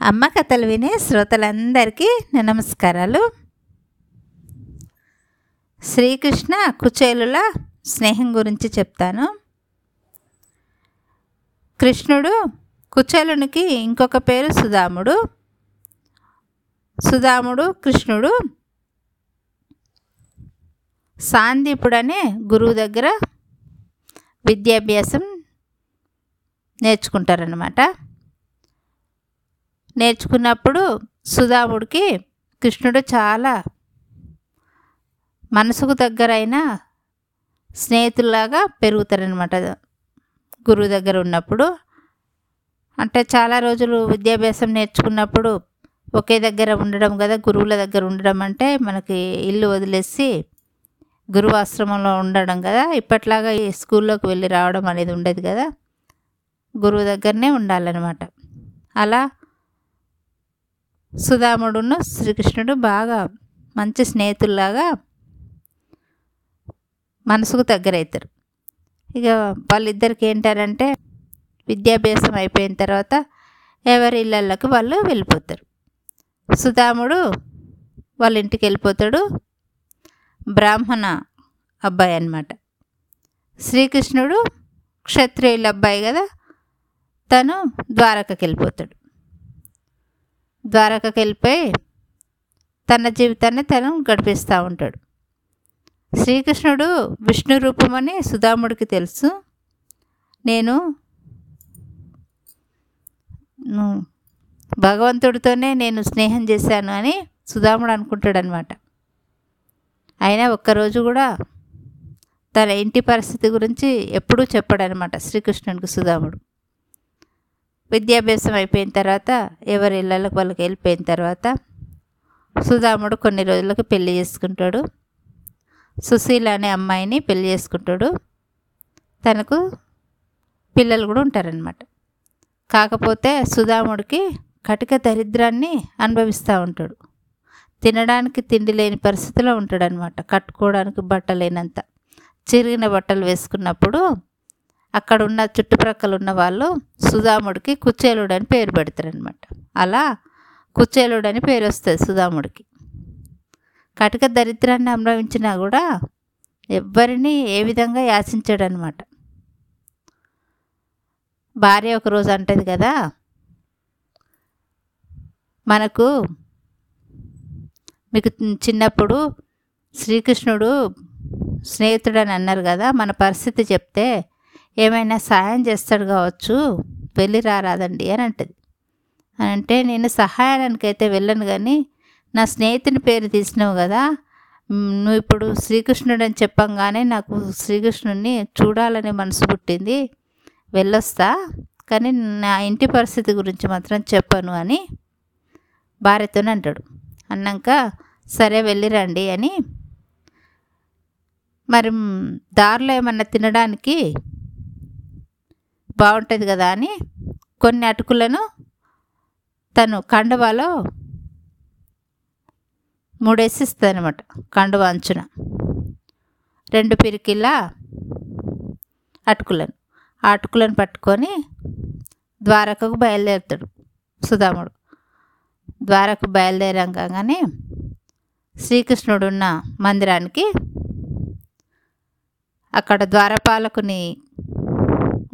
అమ్మ కథలు వినే శ్రోతలందరికీ నా నమస్కారాలు. శ్రీకృష్ణ కుచేలుల స్నేహం గురించి చెప్తాను. కృష్ణుడు కుచేలునికి ఇంకొక పేరు సుధాముడు. సుధాముడు కృష్ణుడు సాందీపుడనే గురువు దగ్గర విద్యాభ్యాసం నేర్చుకుంటారనమాట నేర్చుకున్నప్పుడు సుధాముడికి కృష్ణుడు చాలా మనసుకు దగ్గరైన స్నేహితుల్లాగా పెరుగుతారనమాట గురువు దగ్గర ఉన్నప్పుడు అంటే చాలా రోజులు విద్యాభ్యాసం నేర్చుకున్నప్పుడు ఒకే దగ్గర ఉండడం కదా గురువుల దగ్గర ఉండడం అంటే మనకి ఇల్లు వదిలేసి గురువు ఆశ్రమంలో ఉండడం కదా ఇప్పట్లాగా ఈ స్కూల్లోకి వెళ్ళి రావడం అనేది ఉండదు కదా గురువు దగ్గరనే ఉండాలన్నమాట. అలా సుధాముడును శ్రీకృష్ణుడు బాగా మంచి స్నేహితుల్లాగా మనసుకు దగ్గరవుతారు ఇక వాళ్ళిద్దరికి ఏంటారంటే విద్యాభ్యాసం అయిపోయిన తర్వాత ఎవరి ఇళ్ళకి వాళ్ళు వెళ్ళిపోతారు. సుధాముడు వాళ్ళ ఇంటికి వెళ్ళిపోతాడు. బ్రాహ్మణ అబ్బాయి అన్నమాట. శ్రీకృష్ణుడు క్షత్రియుల అబ్బాయి కదా తను ద్వారకకి వెళ్ళిపోతాడు. ద్వారకకి వెళ్ళిపోయి తన జీవితాన్ని తను గడిపిస్తూ ఉంటాడు. శ్రీకృష్ణుడు విష్ణు రూపమని సుధాముడికి తెలుసు. నేను భగవంతుడితోనే నేను స్నేహం చేశాను అని సుధాముడు అనుకుంటాడు అనమాట అయినా ఒక్కరోజు కూడా తన ఇంటి పరిస్థితి గురించి ఎప్పుడూ చెప్పాడనమాట శ్రీకృష్ణుడికి సుధాముడు. విద్యాభ్యాసం అయిపోయిన తర్వాత ఎవరి ఇళ్ళకి వాళ్ళకి వెళ్ళిపోయిన తర్వాత సుధాముడు కొన్ని రోజులకు పెళ్ళి చేసుకుంటాడు. సుశీల అనే అమ్మాయిని పెళ్ళి చేసుకుంటాడు. తనకు పిల్లలు కూడా ఉంటారనమాట కాకపోతే సుధాముడికి కటిక దరిద్రాన్ని అనుభవిస్తూ ఉంటాడు. తినడానికి తిండి లేని పరిస్థితిలో ఉంటాడనమాట కట్టుకోవడానికి బట్ట లేనంత చిరిగిన బట్టలు వేసుకున్నప్పుడు అక్కడ ఉన్న చుట్టుప్రక్కల ఉన్న వాళ్ళు సుధాముడికి కుచేలుడు అని పేరు పెడతారనమాట అలా కుచేలుడు అని పేరు వస్తుంది సుధాముడికి. కటిక దరిద్రాన్ని అనుభవించినా కూడా ఎవ్వరిని ఏ విధంగా యాచించాడనమాట భార్య ఒకరోజు అంటది కదా మనకు మీకు చిన్నప్పుడు శ్రీకృష్ణుడు స్నేహితుడు అని అన్నారు కదా మన పరిస్థితి చెప్తే ఏమైనా సాయం చేస్తాడు కావచ్చు వెళ్ళి రారాదండి అని అంటది. అని అంటే నేను సహాయానికైతే వెళ్ళను కానీ నా స్నేహితుని పేరు తీసినావు కదా నువ్వు ఇప్పుడు శ్రీకృష్ణుడు అని చెప్పంగానే నాకు శ్రీకృష్ణుడిని చూడాలనే మనసు పుట్టింది వెళ్ళొస్తా కానీ నా ఇంటి పరిస్థితి గురించి మాత్రం చెప్పను అని భార్యతోనే అంటాడు. అన్నాక సరే వెళ్ళిరండి అని. మరి దారిలో ఏమన్నా తినడానికి బాగుంటుంది కదా అని కొన్ని అటుకులను తను కండవాలో మూడేసి ఇస్తుంది అనమాట కండువ అంచున. రెండు పిరికిలా అటుకులను. ఆ అటుకులను పట్టుకొని ద్వారకకు బయలుదేరుతాడు సుధాముడు. ద్వారకు బయలుదేరంగానే శ్రీకృష్ణుడు ఉన్న మందిరానికి అక్కడ ద్వారపాలకుని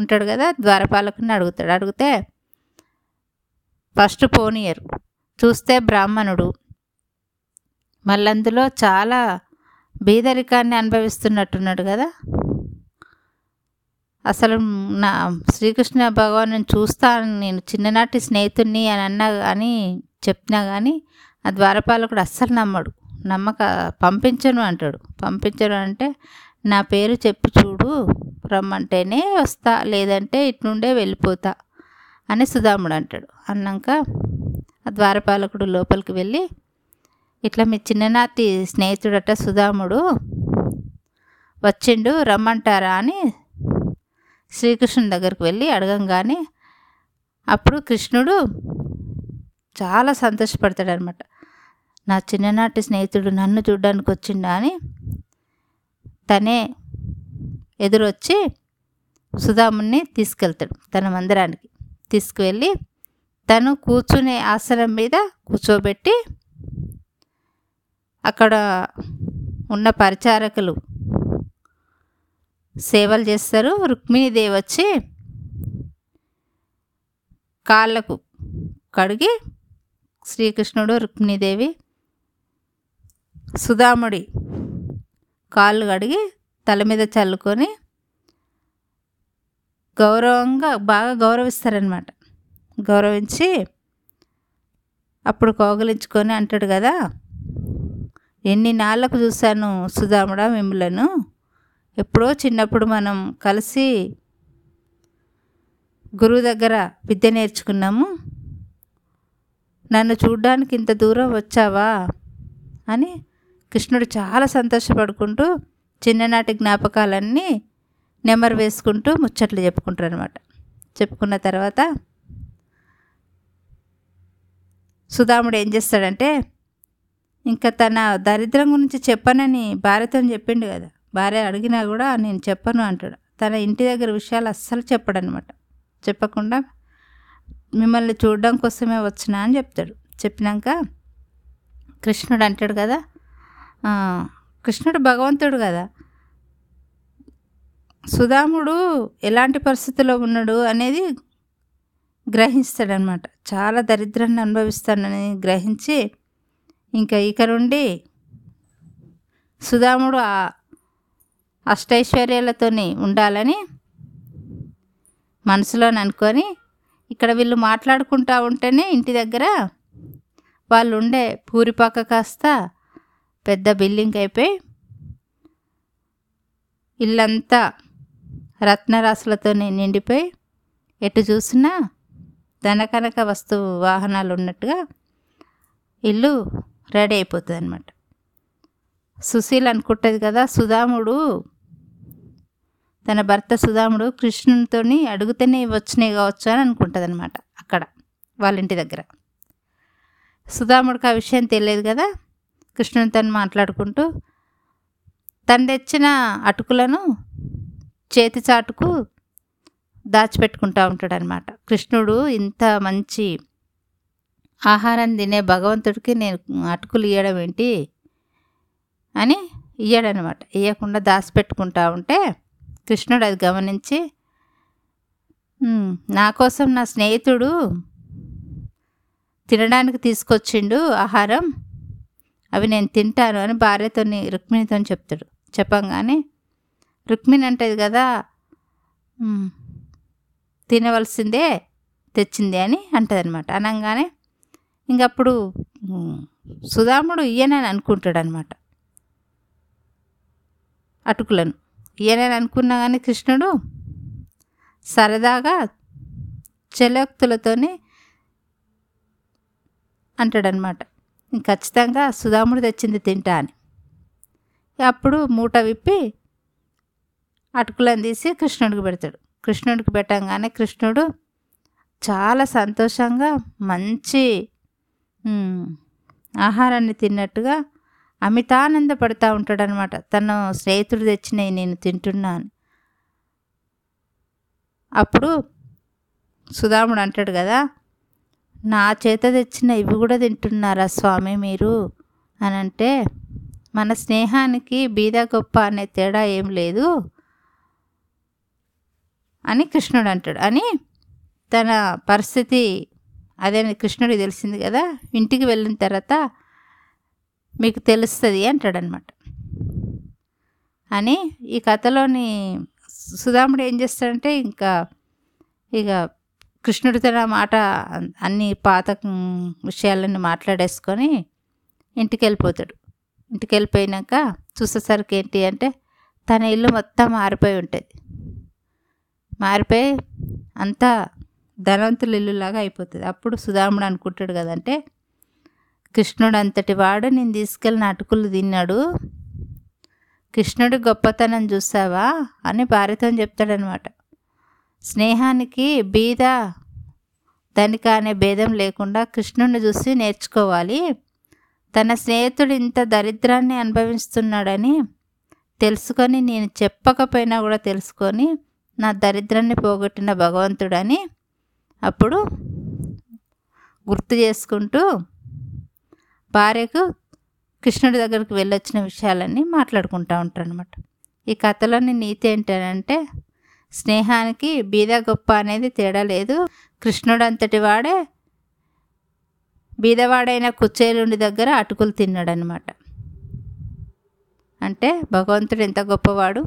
ఉంటాడు కదా ద్వారపాలకుని అడుగుతాడు. అడిగితే ఫస్ట్ పోనీయరు చూస్తే బ్రాహ్మణుడు. మళ్ళందులో చాలా బీదరికాన్ని అనుభవిస్తున్నట్టున్నాడు కదా. అసలు నా శ్రీకృష్ణ భగవాను చూస్తాను నేను చిన్ననాటి స్నేహితుడిని అని అన్నా అని చెప్పినా కానీ ఆ ద్వారపాలకుడు అస్సలు నమ్మడు. నమ్మక పంపించను అంటాడు. పంపించను అంటే నా పేరు చెప్పి చూడు రమ్మంటేనే వస్తా లేదంటే ఇట్నుండే వెళ్ళిపోతా అని సుధాముడు అంటాడు. అన్నాక ఆ ద్వారపాలకుడు లోపలికి వెళ్ళి ఇట్లా మీ చిన్ననాటి స్నేహితుడట సుధాముడు వచ్చిండు రమ్మంటారా? అని శ్రీకృష్ణుని దగ్గరికి వెళ్ళి అడగంగానే అప్పుడు కృష్ణుడు చాలా సంతోషపడతాడు అనమాట నా చిన్ననాటి స్నేహితుడు నన్ను చూడడానికి వచ్చిండా అని తనే ఎదురొచ్చి సుధాముని తీసుకెళ్తాడు తన మందిరానికి. తీసుకువెళ్ళి తను కూర్చునే ఆసనం మీద కూర్చోబెట్టి అక్కడ ఉన్న పరిచారకులు సేవలు చేస్తారు. రుక్మిణీదేవి వచ్చి కాళ్ళకు కడిగి శ్రీకృష్ణుడు రుక్మిణీదేవి సుధాముడి కాళ్ళు కడిగి తల మీద చల్లుకొని గౌరవంగా బాగా గౌరవిస్తారనమాట గౌరవించి అప్పుడు కోగలించుకొని అంటాడు కదా ఎన్ని నాళ్ళకు చూశాను సుధాముడా మిమ్మలను? ఎప్పుడో చిన్నప్పుడు మనం కలిసి గురువు దగ్గర విద్య నేర్చుకున్నాము. నన్ను చూడ్డానికి ఇంత దూరం వచ్చావా? అని కృష్ణుడు చాలా సంతోషపడుకుంటూ చిన్ననాటి జ్ఞాపకాలన్నీ నెమరు వేసుకుంటూ ముచ్చట్లు చెప్పుకుంటారు అనమాట చెప్పుకున్న తర్వాత సుధాముడు ఏం చేస్తాడంటే ఇంకా తన దరిద్రం గురించి చెప్పనని భార్యతో చెప్పిండు కదా భార్య అడిగినా కూడా నేను చెప్పను అంటాడు. తన ఇంటి దగ్గర విషయాలు అస్సలు చెప్పడనమాట చెప్పకుండా మిమ్మల్ని చూడడం కోసమే వచ్చినా అని చెప్తాడు. చెప్పినాక కృష్ణుడు అంటాడు కదా కృష్ణుడు భగవంతుడు కదా. సుధాముడు ఎలాంటి పరిస్థితిలో ఉన్నాడు అనేది గ్రహిస్తాడనమాట. చాలా దరిద్రాన్ని అనుభవిస్తానని గ్రహించి ఇంకా ఇక నుండి సుధాముడు ఆ అష్టైశ్వర్యాలతోని ఉండాలని మనసులో అనుకొని ఇక్కడ వీళ్ళు మాట్లాడుకుంటా ఉంటేనే ఇంటి దగ్గర వాళ్ళు ఉండే పూరిపాక కాస్త పెద్ద బిల్డింగ్ అయిపోయి ఇల్లంతా రత్నరాశులతోనే నిండిపోయి ఎటు చూసినా ధనకనక వస్తు వాహనాలు ఉన్నట్టుగా ఇల్లు రెడీ అయిపోతుంది అనమాట సుశీల్ అనుకుంటుంది కదా సుధాముడు తన భర్త సుధాముడు కృష్ణునితోని అడుగుతేనే వచ్చినాయి కావచ్చు అని అనుకుంటుంది అనమాట అక్కడ వాళ్ళ ఇంటి దగ్గర. సుధాముడికి ఆ విషయం తెలియదు కదా కృష్ణునితో మాట్లాడుకుంటూ తను తెచ్చిన అటుకులను చేతి చాటుకు దాచిపెట్టుకుంటూ ఉంటాడనమాట కృష్ణుడు ఇంత మంచి ఆహారం తినే భగవంతుడికి నేను అటుకులు ఇవ్వడం ఏంటి అని ఇయ్యాడనమాట ఇవ్వకుండా దాచిపెట్టుకుంటా ఉంటే కృష్ణుడు అది గమనించి నా కోసం నా స్నేహితుడు తినడానికి తీసుకొచ్చిండు ఆహారం అవి నేను తింటాను అని భార్యతో రుక్మిణితో చెప్తాడు. చెప్పంగానే రుక్మిణి అంటది కదా తినవలసిందే తెచ్చింది అని అంటది అనమాట అనగానే ఇంకప్పుడు సుధాముడు ఈయనని అనుకుంటాడు అనమాట అటుకులను. ఈయనని అనుకున్నా కానీ కృష్ణుడు సరదాగా చెలోక్తులతోనే అంటాడనమాట ఖచ్చితంగా సుధాముడు తెచ్చింది తింటా అని. అప్పుడు మూట విప్పి అటుకులను తీసి కృష్ణుడికి పెడతాడు. కృష్ణుడికి పెట్టంగానే కృష్ణుడు చాలా సంతోషంగా మంచి ఆహారాన్ని తిన్నట్టుగా అమితానందపడుతూ ఉంటాడనమాట. తను స్నేహితుడు తెచ్చినవి నేను తింటున్నా అని. అప్పుడు సుధాముడు అంటాడు కదా నా చేత తెచ్చిన ఇవి కూడా తింటున్నారా స్వామి మీరు? అని అంటే మన స్నేహానికి బీద గొప్ప అనే తేడా ఏం లేదు అని కృష్ణుడు అంటాడు. అని తన పరిస్థితి అదే కృష్ణుడికి తెలిసింది కదా ఇంటికి వెళ్ళిన తర్వాత మీకు తెలుస్తుంది అంటాడనమాట అని ఈ కథలోని సుధాముడు ఏం చేస్తాడంటే ఇంకా ఇక కృష్ణుడు తన మాట అన్ని పాత విషయాలన్నీ మాట్లాడేసుకొని ఇంటికి వెళ్ళిపోతాడు ఇంటికి వెళ్ళిపోయినాక చూసేసరికి ఏంటి అంటే తన ఇల్లు మొత్తం మారిపోయి ఉంటుంది. మారిపోయి అంతా ధనవంతుల ఇల్లులాగా అయిపోతుంది. అప్పుడు సుధాముడు అనుకుంటాడు కదంటే కృష్ణుడు అంతటి వాడు నేను తీసుకెళ్ళిన అటుకులు తిన్నాడు. కృష్ణుడి గొప్పతనం చూసావా? అని భార్యతో చెప్తాడనమాట స్నేహానికి బీద ధనిక అనే భేదం లేకుండా కృష్ణుడిని చూసి నేర్చుకోవాలి. తన స్నేహితుడు ఇంత దరిద్రాన్ని అనుభవిస్తున్నాడని తెలుసుకొని నేను చెప్పకపోయినా కూడా తెలుసుకొని నా దరిద్రాన్ని పోగొట్టిన భగవంతుడని అప్పుడు గుర్తు చేసుకుంటూ భార్యకు కృష్ణుడి దగ్గరికి వెళ్ళొచ్చిన విషయాలన్నీ మాట్లాడుకుంటూ ఉంటారు అనమాట ఈ కథలోని నీతి ఏంటంటే స్నేహానికి బీద గొప్ప అనేది తేడా లేదు. కృష్ణుడు అంతటి వాడే బీదవాడైన కుచ్చేలుండి దగ్గర అటుకులు తిన్నాడనమాట అంటే భగవంతుడు ఎంత గొప్పవాడు?